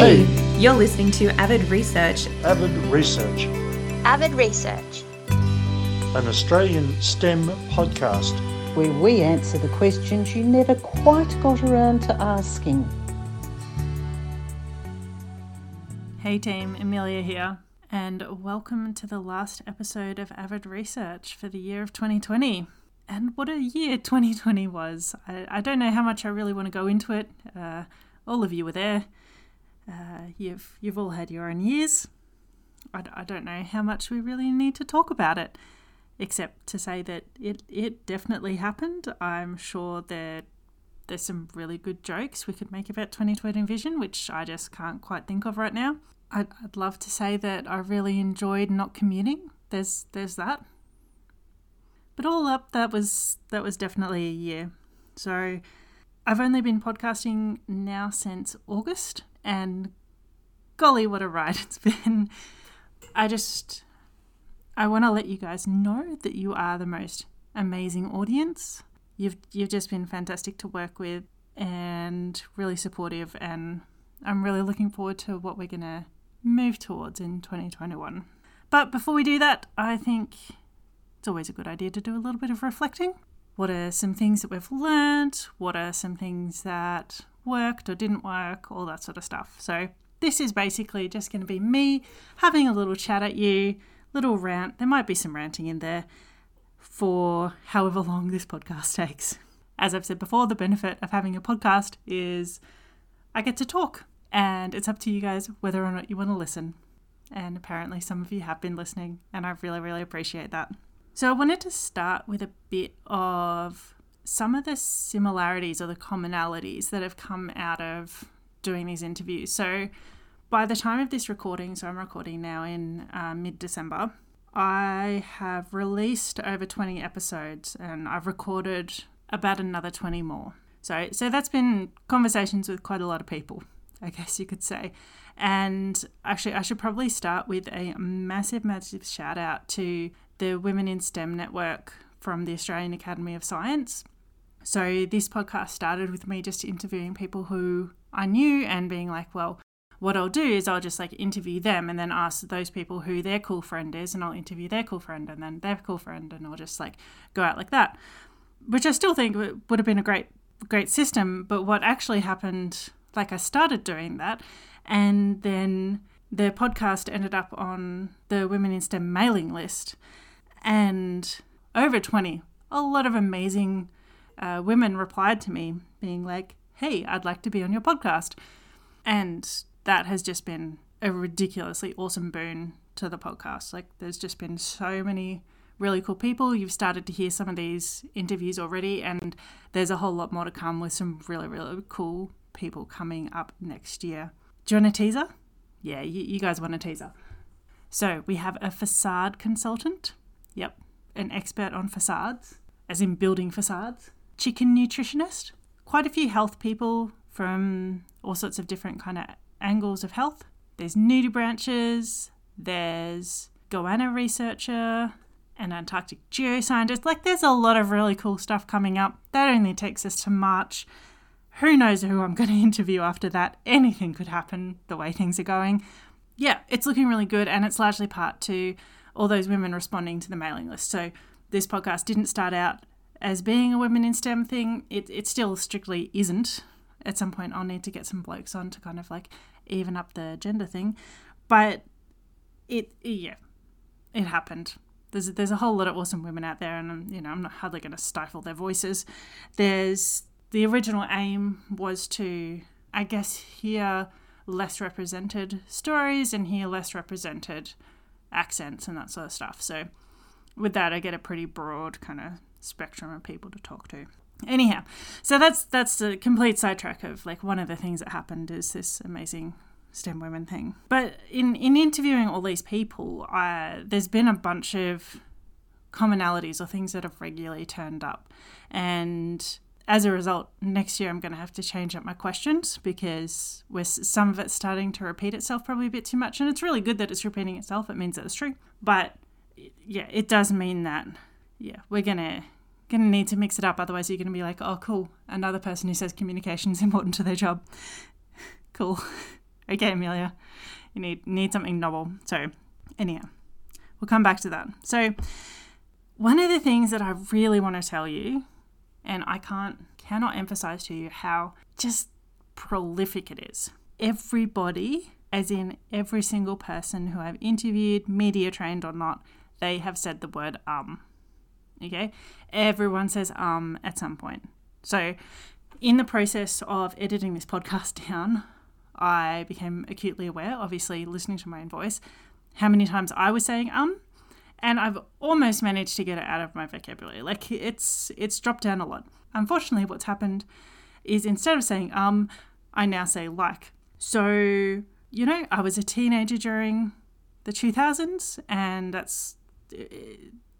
Hey, you're listening to Avid Research. Avid Research, Avid Research. an Australian STEM podcast. where we answer the questions you never quite got around to asking. Hey team, Amelia here, and welcome to the last episode of Avid Research for the year of 2020. And what a year 2020 was. I, I don't know how much I really want to go into it. Uh, all of you were there. Uh, you've you've all had your own years. I, don't know how much we really need to talk about it, except to say that it it definitely happened. I'm sure that there's some really good jokes we could make about 2020 vision, which I just can't quite think of right now. I'd, I'd love to say that I really enjoyed not commuting. There's there's that. But all up, that was that was definitely a year. So I've only been podcasting now since August, and golly, what a ride it's been. I just I want to let you guys know that you are the most amazing audience. You've you've just been fantastic to work with and really supportive and I'm really looking forward to what we're going to move towards in 2021. But before we do that, I think it's always a good idea to do a little bit of reflecting. What are some things that we've learned? What are some things that worked or didn't work? All that sort of stuff. So, this is basically just going to be me having a little chat at you, little rant. There might be some ranting in there for however long this podcast takes. As I've said before, the benefit of having a podcast is I get to talk, and it's up to you guys whether or not you want to listen. And apparently, some of you have been listening, and I really, really appreciate that. So, I wanted to start with a bit of some of the similarities or the commonalities that have come out of doing these interviews. So, by the time of this recording, so I'm recording now in uh, mid December, I have released over 20 episodes and I've recorded about another 20 more. So, so that's been conversations with quite a lot of people, I guess you could say. And actually, I should probably start with a massive, massive shout out to the Women in STEM network from the Australian Academy of Science. So, this podcast started with me just interviewing people who I knew and being like, well, what I'll do is I'll just like interview them and then ask those people who their cool friend is, and I'll interview their cool friend and then their cool friend, and I'll just like go out like that, which I still think would have been a great, great system. But what actually happened, like I started doing that, and then the podcast ended up on the Women in STEM mailing list, and over 20, a lot of amazing uh, women replied to me being like, hey, I'd like to be on your podcast. And that has just been a ridiculously awesome boon to the podcast. Like, there's just been so many really cool people. You've started to hear some of these interviews already, and there's a whole lot more to come with some really, really cool people coming up next year. Do you want a teaser? Yeah, you, you guys want a teaser. So, we have a facade consultant. Yep, an expert on facades, as in building facades. Chicken nutritionist. Quite a few health people from all sorts of different kind of angles of health. There's nudibranchs, there's goanna researcher, an Antarctic geoscientist. Like, there's a lot of really cool stuff coming up. That only takes us to March. Who knows who I'm going to interview after that? Anything could happen the way things are going. Yeah, it's looking really good, and it's largely part to all those women responding to the mailing list. So, this podcast didn't start out as being a women in STEM thing. It, it still strictly isn't. At some point, I'll need to get some blokes on to kind of like even up the gender thing. But it, yeah, it happened. There's there's a whole lot of awesome women out there, and I'm, you know I'm not hardly going to stifle their voices. There's the original aim was to, I guess, hear less represented stories and hear less represented accents and that sort of stuff. So with that, I get a pretty broad kind of spectrum of people to talk to. Anyhow, so that's that's a complete sidetrack of like one of the things that happened is this amazing STEM women thing. But in in interviewing all these people, there's been a bunch of commonalities or things that have regularly turned up, and as a result, next year I'm going to have to change up my questions because with some of it starting to repeat itself probably a bit too much, and it's really good that it's repeating itself. It means that it's true, but yeah, it does mean that yeah we're gonna gonna need to mix it up. Otherwise, you're gonna be like, oh, cool, another person who says communication is important to their job. cool. okay, Amelia, you need need something novel. So, anyhow, we'll come back to that. So, one of the things that I really want to tell you, and I can't cannot emphasize to you how just prolific it is. Everybody, as in every single person who I've interviewed, media trained or not, they have said the word um. Okay? Everyone says um at some point. So, in the process of editing this podcast down, I became acutely aware, obviously listening to my own voice, how many times I was saying um, and I've almost managed to get it out of my vocabulary. Like it's it's dropped down a lot. Unfortunately, what's happened is instead of saying um, I now say like. So, you know, I was a teenager during the 2000s and that's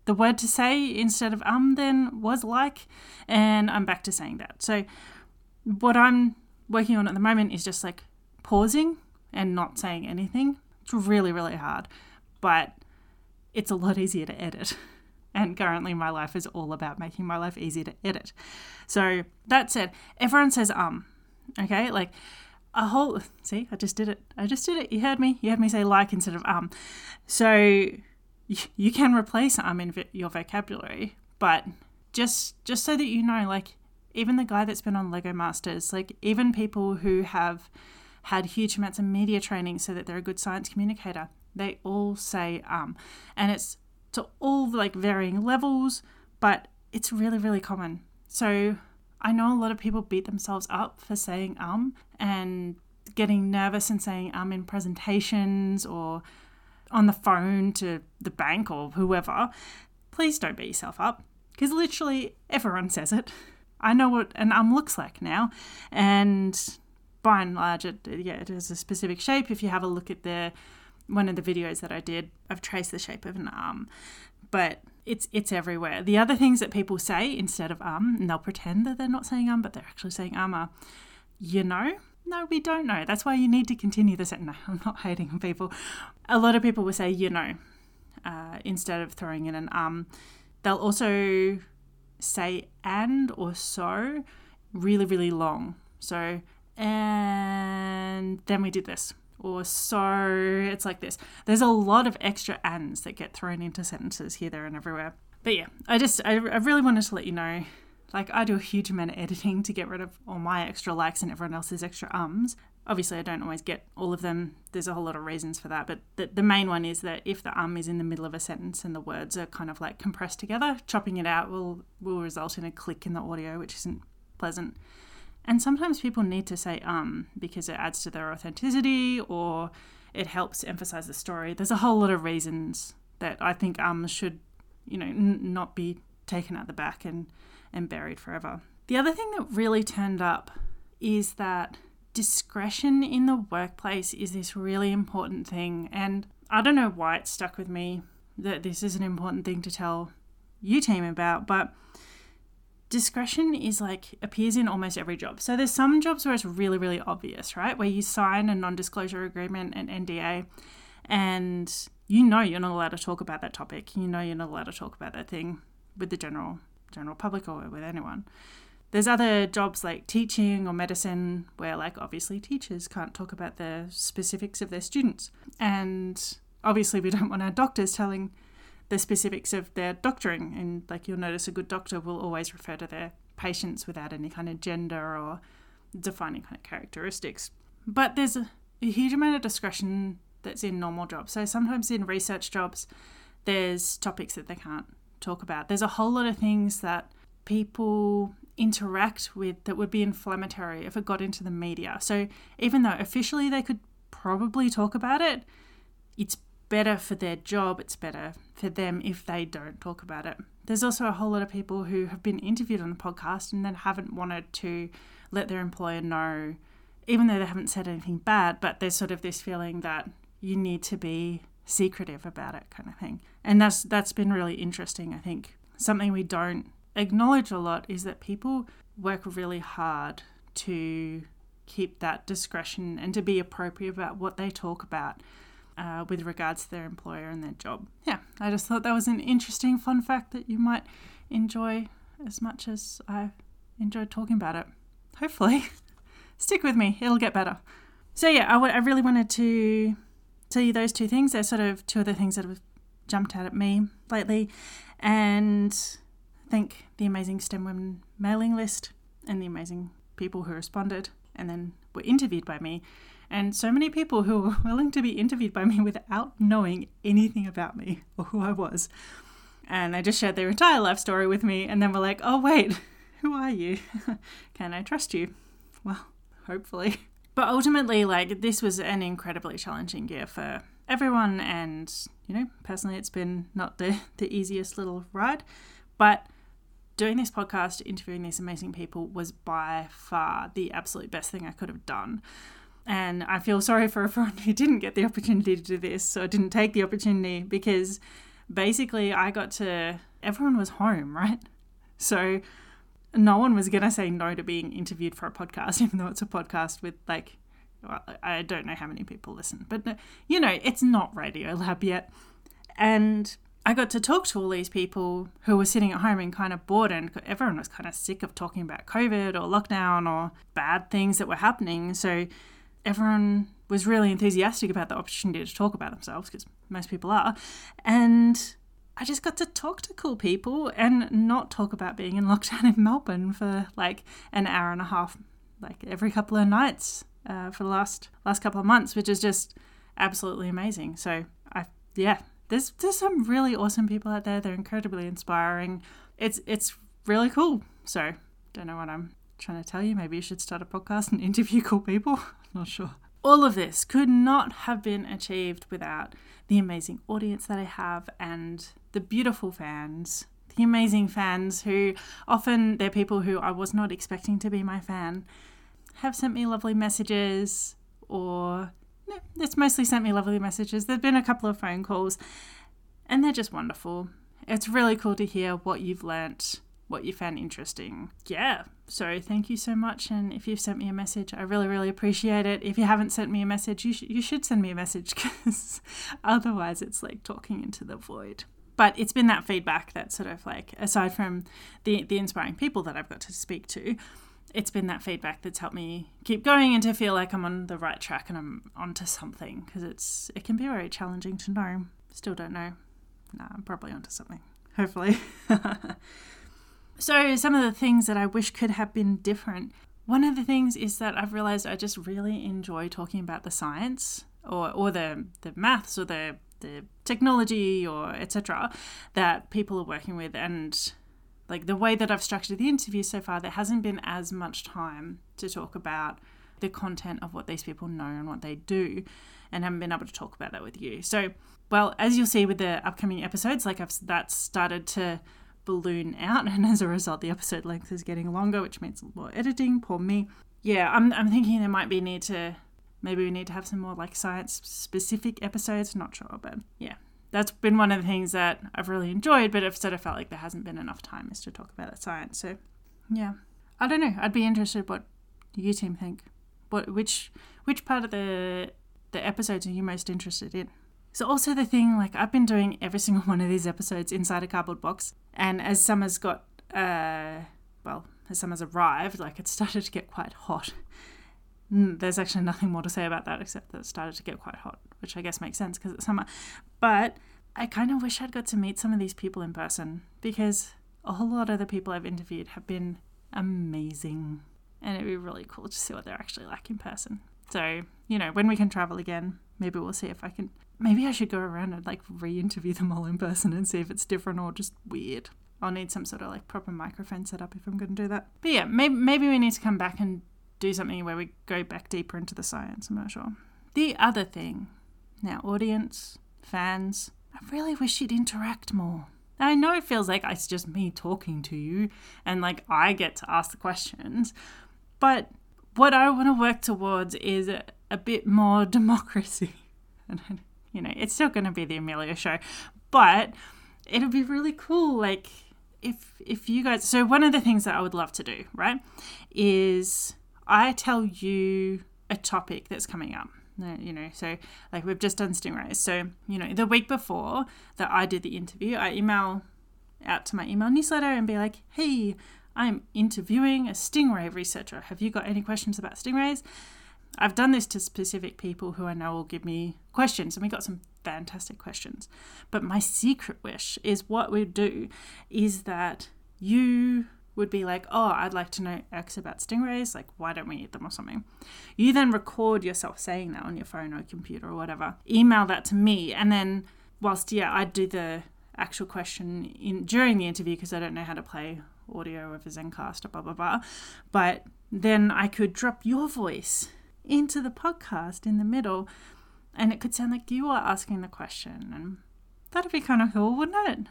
the word to say instead of um then was like and I'm back to saying that. So what I'm working on at the moment is just like pausing and not saying anything. It's really really hard, but it's a lot easier to edit. And currently my life is all about making my life easy to edit. So that said, everyone says um. Okay? Like a whole see, I just did it. I just did it. You heard me. You heard me say like instead of um. So you can replace um in your vocabulary, but just just so that you know, like even the guy that's been on Lego Masters, like even people who have had huge amounts of media training so that they're a good science communicator, they all say um, and it's to all like varying levels, but it's really really common. So I know a lot of people beat themselves up for saying um and getting nervous and saying um in presentations or on the phone to the bank or whoever, please don't beat yourself up because literally everyone says it. I know what an um looks like now, and by and large, it yeah, it has a specific shape. If you have a look at the one of the videos that I did, I've traced the shape of an arm, but it's it's everywhere. The other things that people say instead of um, and they'll pretend that they're not saying um, but they're actually saying um, are, you know, no, we don't know. That's why you need to continue the set. No, I'm not hating people. A lot of people will say, you know, uh, instead of throwing in an um. They'll also say and or so really, really long. So, and then we did this. Or so it's like this. There's a lot of extra ands that get thrown into sentences here, there, and everywhere. But yeah, I just, I, I really wanted to let you know like, I do a huge amount of editing to get rid of all my extra likes and everyone else's extra ums. Obviously, I don't always get all of them. There's a whole lot of reasons for that. But the, the main one is that if the um is in the middle of a sentence and the words are kind of like compressed together, chopping it out will, will result in a click in the audio, which isn't pleasant. And sometimes people need to say um because it adds to their authenticity or it helps emphasize the story. There's a whole lot of reasons that I think um should, you know, n- not be taken out the back and and buried forever. The other thing that really turned up is that discretion in the workplace is this really important thing. And I don't know why it stuck with me that this is an important thing to tell you team about, but discretion is like appears in almost every job. So there's some jobs where it's really, really obvious, right? Where you sign a non disclosure agreement, an NDA, and you know you're not allowed to talk about that topic. You know you're not allowed to talk about that thing with the general general public or with anyone. There's other jobs like teaching or medicine where, like, obviously teachers can't talk about the specifics of their students. And obviously, we don't want our doctors telling the specifics of their doctoring. And, like, you'll notice a good doctor will always refer to their patients without any kind of gender or defining kind of characteristics. But there's a, a huge amount of discretion that's in normal jobs. So sometimes in research jobs, there's topics that they can't talk about. There's a whole lot of things that people interact with that would be inflammatory if it got into the media. So even though officially they could probably talk about it, it's better for their job, it's better for them if they don't talk about it. There's also a whole lot of people who have been interviewed on the podcast and then haven't wanted to let their employer know, even though they haven't said anything bad, but there's sort of this feeling that you need to be secretive about it kind of thing. And that's that's been really interesting, I think. Something we don't acknowledge a lot is that people work really hard to keep that discretion and to be appropriate about what they talk about uh, with regards to their employer and their job. Yeah, I just thought that was an interesting fun fact that you might enjoy as much as I enjoyed talking about it. Hopefully. Stick with me, it'll get better. so yeah, I, w- I really wanted to tell you those two things. They're sort of two of the things that have jumped out at me lately, and thank the amazing STEM Women mailing list and the amazing people who responded and then were interviewed by me. And so many people who were willing to be interviewed by me without knowing anything about me or who I was. And they just shared their entire life story with me and then were like, oh, wait, who are you? Can I trust you? Well, hopefully. But ultimately, like, this was an incredibly challenging year for everyone. And, you know, personally, it's been not the, the easiest little ride. But doing this podcast, interviewing these amazing people, was by far the absolute best thing I could have done. And I feel sorry for everyone who didn't get the opportunity to do this or didn't take the opportunity because basically I got to, everyone was home, right? So no one was going to say no to being interviewed for a podcast, even though it's a podcast with like, well, I don't know how many people listen, but uh, you know, it's not Radiolab yet. And I got to talk to all these people who were sitting at home and kind of bored, and everyone was kind of sick of talking about COVID or lockdown or bad things that were happening. So everyone was really enthusiastic about the opportunity to talk about themselves because most people are. And I just got to talk to cool people and not talk about being in lockdown in Melbourne for like an hour and a half, like every couple of nights uh, for the last last couple of months, which is just absolutely amazing. So I yeah, there's there's some really awesome people out there. They're incredibly inspiring. It's it's really cool. So don't know what I'm trying to tell you. Maybe you should start a podcast and interview cool people. Not sure. All of this could not have been achieved without the amazing audience that I have and the beautiful fans. The amazing fans who often they're people who I was not expecting to be my fan have sent me lovely messages or no, it's mostly sent me lovely messages. There've been a couple of phone calls, and they're just wonderful. It's really cool to hear what you've learnt, what you found interesting. Yeah, so thank you so much. And if you've sent me a message, I really, really appreciate it. If you haven't sent me a message, you, sh- you should send me a message because otherwise it's like talking into the void. But it's been that feedback that sort of like, aside from the, the inspiring people that I've got to speak to, it's been that feedback that's helped me keep going and to feel like I'm on the right track and I'm onto something because it's it can be very challenging to know. Still don't know. Nah, I'm probably onto something. Hopefully. so some of the things that I wish could have been different. One of the things is that I've realized I just really enjoy talking about the science or or the the maths or the the technology or etc that people are working with and like the way that I've structured the interview so far, there hasn't been as much time to talk about the content of what these people know and what they do, and haven't been able to talk about that with you. So, well, as you'll see with the upcoming episodes, like I've that's started to balloon out, and as a result, the episode length is getting longer, which means more editing. Poor me. Yeah, I'm I'm thinking there might be need to maybe we need to have some more like science specific episodes. Not sure, but yeah, that's been one of the things that I've really enjoyed, but I've sort of felt like there hasn't been enough time is to talk about that science. So, yeah, I don't know. I'd be interested what you team think. What which which part of the the episodes are you most interested in? So also the thing like I've been doing every single one of these episodes inside a cardboard box, and as summer's got uh well as summer's arrived, like it started to get quite hot. There's actually nothing more to say about that except that it started to get quite hot which I guess makes sense because it's summer. But I kind of wish I'd got to meet some of these people in person because a whole lot of the people I've interviewed have been amazing. And it'd be really cool to see what they're actually like in person. So, you know, when we can travel again, maybe we'll see if I can. Maybe I should go around and like re interview them all in person and see if it's different or just weird. I'll need some sort of like proper microphone set up if I'm going to do that. But yeah, maybe, maybe we need to come back and do something where we go back deeper into the science. I'm not sure. The other thing now, audience, fans, I really wish you'd interact more. I know it feels like it's just me talking to you and like I get to ask the questions, but what I want to work towards is a, a bit more democracy. And, you know, it's still going to be the Amelia show, but it'll be really cool. Like, if if you guys, so one of the things that I would love to do, right, is I tell you a topic that's coming up uh, you know so like we've just done stingrays. So you know the week before that i did the interview i email out to my email newsletter and be like hey i'm interviewing a stingray researcher. Have you got any questions about stingrays? I've done this to specific people who I know will give me questions, and we got some fantastic questions. But my secret wish is what we do is that you would be like, oh, I'd like to know X about stingrays. Like, why don't we eat them or something? You then record yourself saying that on your phone or computer or whatever. Email that to me, and then whilst yeah, I'd do the actual question in during the interview because I don't know how to play audio over Zencastr or blah blah blah. But then I could drop your voice into the podcast in the middle, and it could sound like you are asking the question, and that'd be kind of cool, wouldn't it?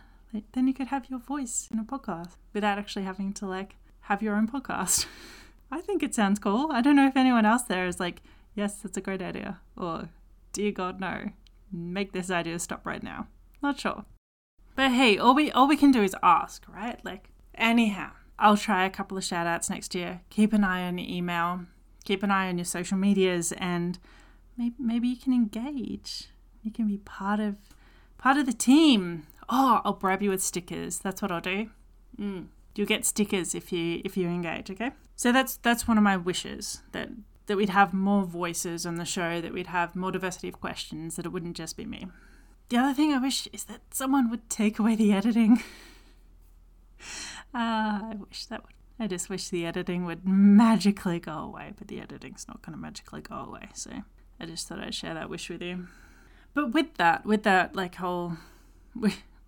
Then you could have your voice in a podcast without actually having to like have your own podcast. I think it sounds cool. I don't know if anyone else there is like, yes, that's a great idea, or dear God, no, make this idea stop right now. Not sure. But hey, all we all we can do is ask, right? Like, anyhow, I'll try a couple of shout outs next year. Keep an eye on your email, keep an eye on your social medias, and maybe maybe you can engage. You can be part of part of the team oh, I'll bribe you with stickers. That's what I'll do. Mm. You'll get stickers if you if you engage. Okay. So that's that's one of my wishes that that we'd have more voices on the show, that we'd have more diversity of questions, that it wouldn't just be me. The other thing I wish is that someone would take away the editing. Uh, I wish that would. I just wish the editing would magically go away, but the editing's not going to magically go away. So I just thought I'd share that wish with you. But with that, with that, like whole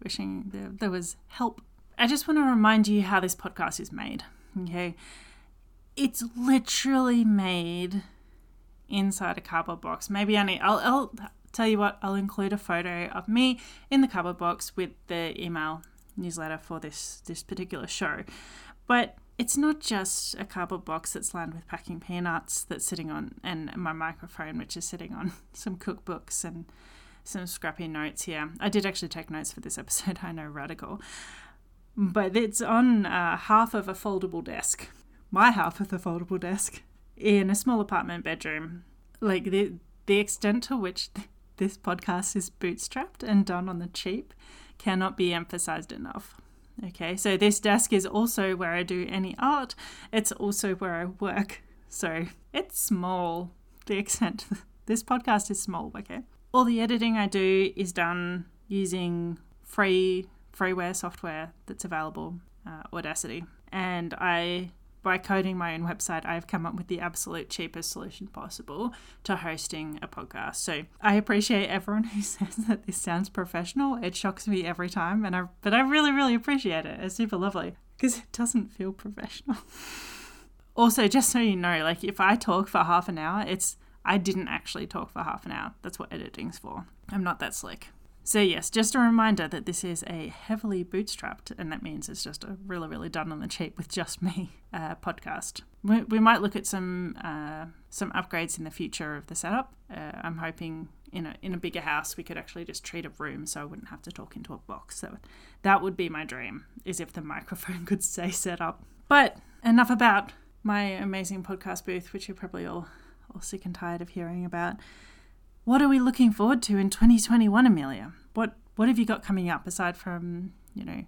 wishing there, there was help. I just want to remind you how this podcast is made. Okay. It's literally made inside a cardboard box. Maybe I need, I'll, I'll tell you what, I'll include a photo of me in the cardboard box with the email newsletter for this, this particular show. But it's not just a cardboard box that's lined with packing peanuts that's sitting on, and my microphone, which is sitting on some cookbooks and some scrappy notes here. I did actually take notes for this episode, I know, radical. But it's on uh, half of a foldable desk, my half of the foldable desk, in a small apartment bedroom. Like the, the extent to which this podcast is bootstrapped and done on the cheap cannot be emphasized enough. Okay, so this desk is also where I do any art, it's also where I work. So it's small. The extent this podcast is small, okay? All the editing I do is done using free freeware software that's available, uh, Audacity. And I, by coding my own website, I've come up with the absolute cheapest solution possible to hosting a podcast. So I appreciate everyone who says that this sounds professional. It shocks me every time, and I but I really really appreciate it. It's super lovely because it doesn't feel professional. also, just so you know, like if I talk for half an hour, it's I didn't actually talk for half an hour. That's what editing's for. I'm not that slick. So, yes, just a reminder that this is a heavily bootstrapped, and that means it's just a really, really done on the cheap with just me uh, podcast. We, we, might look at some uh, some upgrades in the future of the setup. Uh, I'm hoping in a in a bigger house we could actually just treat a room, so I wouldn't have to talk into a box. So that would be my dream, is if the microphone could stay set up. But enough about my amazing podcast booth, which you're probably all sick and tired of hearing about. What are we looking forward to in 2021, Amelia? What what have you got coming up aside from you know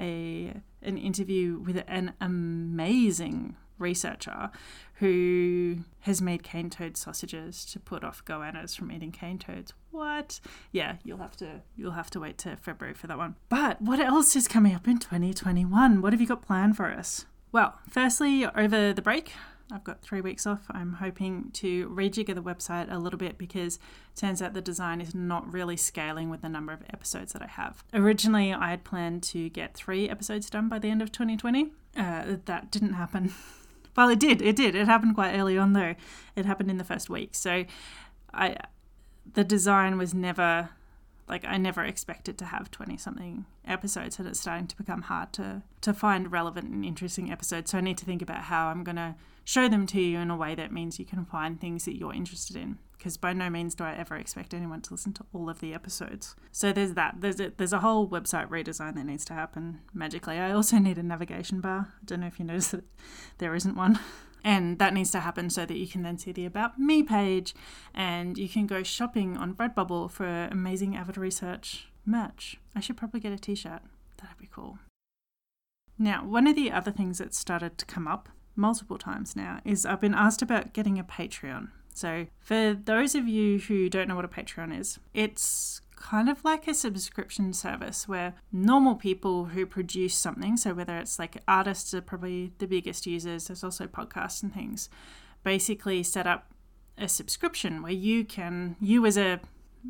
a an interview with an amazing researcher who has made cane toad sausages to put off goannas from eating cane toads. What? Yeah, you'll have to you'll have to wait to February for that one. But what else is coming up in 2021? What have you got planned for us? Well, firstly, over the break, I've got three weeks off. I'm hoping to rejigger the website a little bit because it turns out the design is not really scaling with the number of episodes that I have. Originally, I had planned to get three episodes done by the end of 2020. Uh, that didn't happen. well, it did. It did. It happened quite early on, though. It happened in the first week. So, I the design was never like I never expected to have 20 something episodes and it's starting to become hard to to find relevant and interesting episodes so I need to think about how I'm going to show them to you in a way that means you can find things that you're interested in because by no means do I ever expect anyone to listen to all of the episodes. So there's that. There's a, there's a whole website redesign that needs to happen magically. I also need a navigation bar. I don't know if you noticed that there isn't one. And that needs to happen so that you can then see the About Me page and you can go shopping on Redbubble for amazing Avid Research merch. I should probably get a t shirt. That'd be cool. Now, one of the other things that started to come up multiple times now is I've been asked about getting a Patreon. So, for those of you who don't know what a Patreon is, it's kind of like a subscription service where normal people who produce something, so whether it's like artists are probably the biggest users, there's also podcasts and things, basically set up a subscription where you can, you as a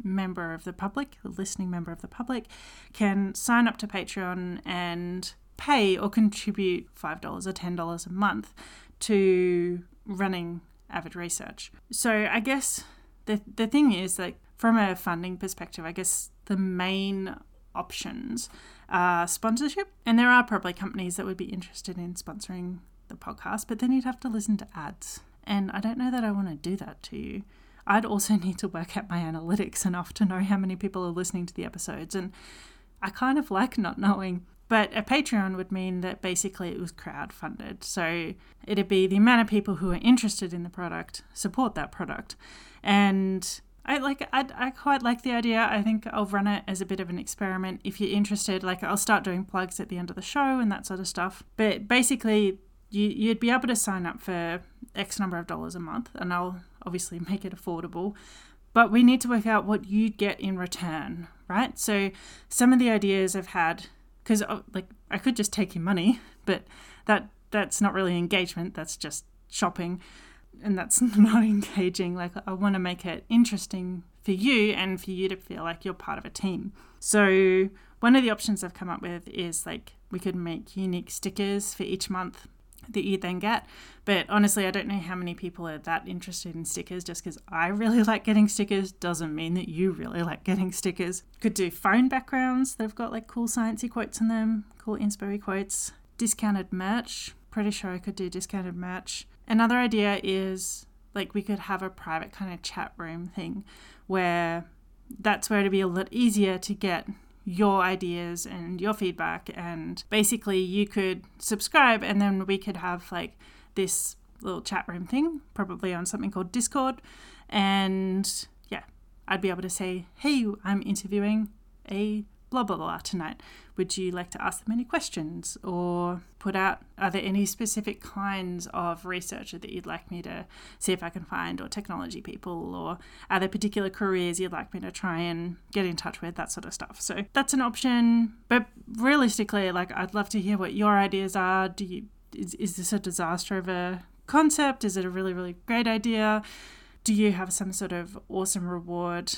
member of the public, a listening member of the public, can sign up to Patreon and pay or contribute $5 or $10 a month to running Avid Research. So I guess the, the thing is that from a funding perspective, I guess the main options are sponsorship. And there are probably companies that would be interested in sponsoring the podcast, but then you'd have to listen to ads. And I don't know that I want to do that to you. I'd also need to work out my analytics enough to know how many people are listening to the episodes. And I kind of like not knowing. But a Patreon would mean that basically it was crowd funded. So it'd be the amount of people who are interested in the product support that product. And I like I, I quite like the idea. I think I'll run it as a bit of an experiment. If you're interested, like I'll start doing plugs at the end of the show and that sort of stuff. But basically you you'd be able to sign up for X number of dollars a month and I'll obviously make it affordable. But we need to work out what you'd get in return, right? So some of the ideas I've had because uh, like I could just take your money, but that that's not really engagement. That's just shopping, and that's not engaging. Like I want to make it interesting for you and for you to feel like you're part of a team. So one of the options I've come up with is like we could make unique stickers for each month that you then get. But honestly, I don't know how many people are that interested in stickers. Just because I really like getting stickers doesn't mean that you really like getting stickers. Could do phone backgrounds. They've got like cool sciencey quotes in them, cool inspo quotes. Discounted merch. Pretty sure I could do discounted merch. Another idea is like we could have a private kind of chat room thing where that's where it'd be a lot easier to get your ideas and your feedback. And basically you could subscribe and then we could have like this little chat room thing probably on something called discord. And yeah i'd be able to say hey i'm interviewing a blah blah blah tonight. Would you like to ask them any questions or put out are there any specific kinds of researcher that you'd like me to see if I can find or technology people or are there particular careers you'd like me to try and get in touch with that sort of stuff. So that's an option, but realistically like I'd love to hear what your ideas are. Do you is, is this a disaster of a concept? Is it a really really great idea? Do you have some sort of awesome reward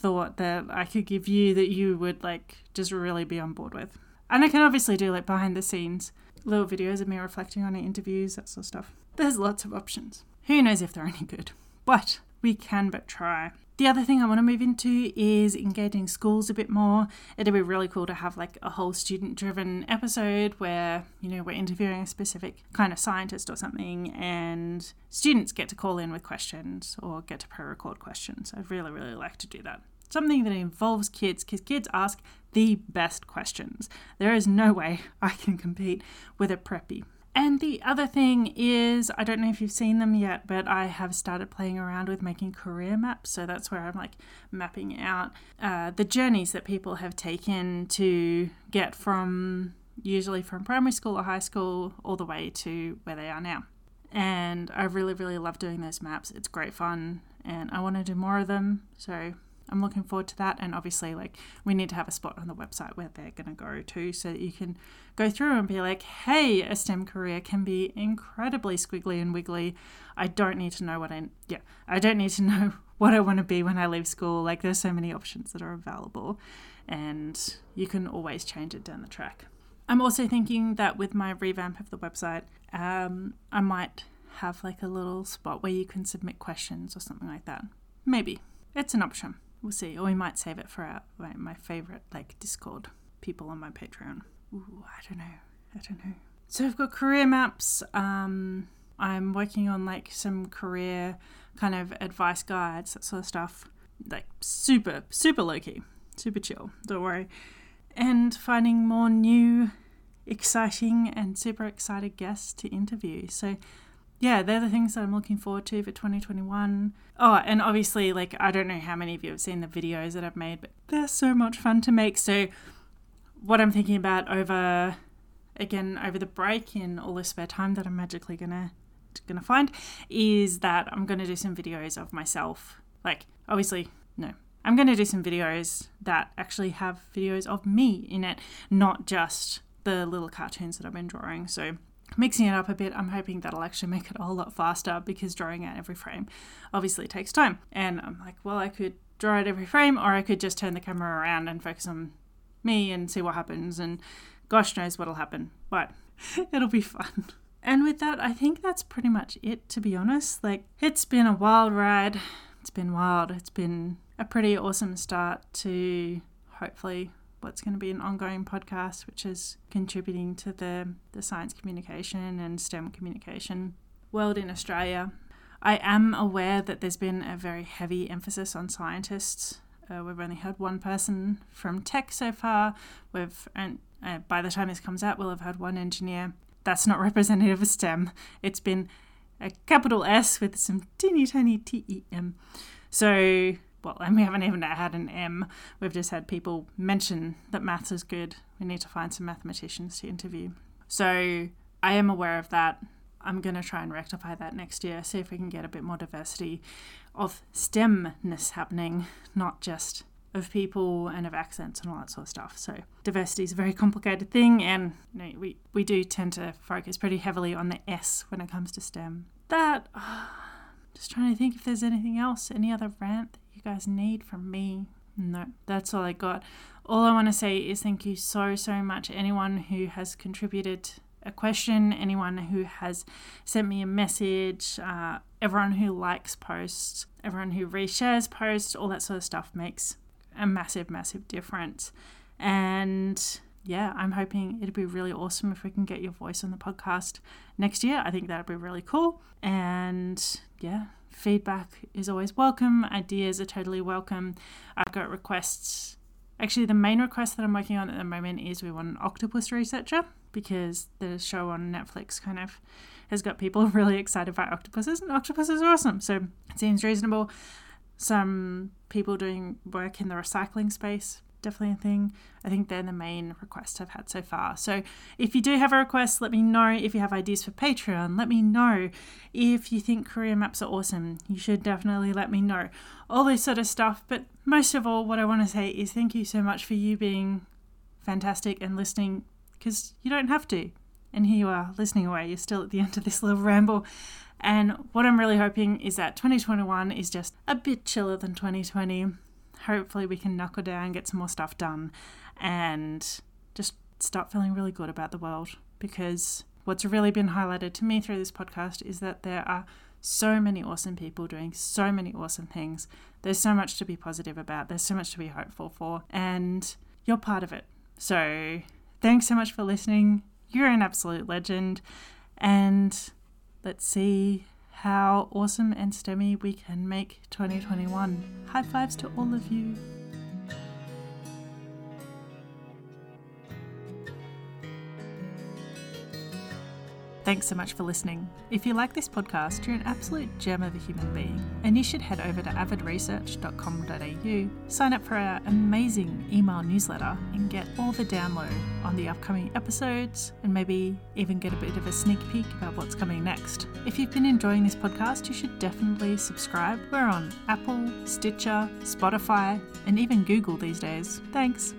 thought that I could give you that you would like just really be on board with. And I can obviously do like behind the scenes little videos of me reflecting on interviews, that sort of stuff. There's lots of options. Who knows if they're any good? But we can but try. The other thing I want to move into is engaging schools a bit more. It'd be really cool to have like a whole student driven episode where, you know, we're interviewing a specific kind of scientist or something and students get to call in with questions or get to pre record questions. I'd really, really like to do that something that involves kids because kids ask the best questions. There is no way I can compete with a preppy. And the other thing is, I don't know if you've seen them yet, but I have started playing around with making career maps. So that's where I'm like mapping out uh, the journeys that people have taken to get from usually from primary school or high school all the way to where they are now. And I really, really love doing those maps. It's great fun, and I want to do more of them. So I'm looking forward to that. And obviously, like, we need to have a spot on the website where they're going to go to so that you can go through and be like, hey, a STEM career can be incredibly squiggly and wiggly. I don't need to know what I, yeah, I don't need to know what I want to be when I leave school. Like, there's so many options that are available, and you can always change it down the track. I'm also thinking that with my revamp of the website, um, I might have like a little spot where you can submit questions or something like that. Maybe. It's an option. We'll see. Or we might save it for our, my, favorite, like Discord people on my Patreon. Ooh, I don't know. I don't know. So I've got career maps. Um, I'm working on like some career kind of advice guides, that sort of stuff. Like super, super low key, super chill. Don't worry. And finding more new, exciting, and super excited guests to interview. So yeah, they're the things that I'm looking forward to for 2021. Oh, and obviously, like, I don't know how many of you have seen the videos that I've made, but they're so much fun to make. So, what I'm thinking about over, again, over the break in all the spare time that I'm magically going to find is that I'm to do some videos of myself. Like, obviously, no. I'm to do some videos that actually have videos of me in it, not just the little cartoons that I've been drawing. So, mixing it up a bit, I'm hoping that'll actually make it a whole lot faster because drawing out every frame obviously takes time. And I'm like, well, I could draw out every frame, or I could just turn the camera around and focus on me and see what happens. And gosh knows what'll happen, but it'll be fun. And with that, I think that's pretty much it, to be honest. Like, it's been a wild ride. It's been wild. It's been a pretty awesome start to hopefully what's going to be an ongoing podcast, which is contributing to the, the science communication and STEM communication world in Australia. I am aware that there's been a very heavy emphasis on scientists. Uh, we've only had one person from tech so far. We've and uh, by the time this comes out, we'll have had one engineer. That's not representative of STEM. It's been a capital S with some teeny tiny T E M. So well, and we haven't even had an M. We've just had people mention that maths is good. We need to find some mathematicians to interview. So I am aware of that. I'm going to try and rectify that next year, see if we can get a bit more diversity of STEMness happening, not just of people and of accents and all that sort of stuff. So diversity is a very complicated thing, and you know, we we do tend to focus pretty heavily on the S when it comes to STEM. That uh, just trying to think if there's anything else, any other rant that you guys need from me. No, that's all I got. All I want to say is thank you so so much anyone who has contributed a question, anyone who has sent me a message, uh, everyone who likes posts, everyone who reshares posts, all that sort of stuff makes a massive, massive difference. And yeah, I'm hoping it'd be really awesome if we can get your voice on the podcast next year. I think that'd be really cool. And yeah, feedback is always welcome. Ideas are totally welcome. I've got requests. Actually, the main request that I'm working on at the moment is we want an octopus researcher because the show on Netflix kind of has got people really excited about octopuses, and octopuses are awesome. So it seems reasonable. Some people doing work in the recycling space, definitely a thing. I think they're the main requests I've had so far. So if you do have a request, let me know. If you have ideas for Patreon, let me know. If you think career maps are awesome, you should definitely let me know. All this sort of stuff. But most of all, what I want to say is thank you so much for you being fantastic and listening because you don't have to. And here you are listening away. You're still at the end of this little ramble. And what I'm really hoping is that 2021 is just a bit chiller than 2020. Hopefully, we can knuckle down, get some more stuff done, and just start feeling really good about the world. Because what's really been highlighted to me through this podcast is that there are so many awesome people doing so many awesome things. There's so much to be positive about, there's so much to be hopeful for, and you're part of it. So, thanks so much for listening. You're an absolute legend. And let's see how awesome and STEMmy we can make 2021. High fives to all of you. Thanks so much for listening. If you like this podcast, you're an absolute gem of a human being, and you should head over to avidresearch.com.au, sign up for our amazing email newsletter, and get all the download on the upcoming episodes, and maybe even get a bit of a sneak peek about what's coming next. If you've been enjoying this podcast, you should definitely subscribe. We're on Apple, Stitcher, Spotify, and even Google these days. Thanks.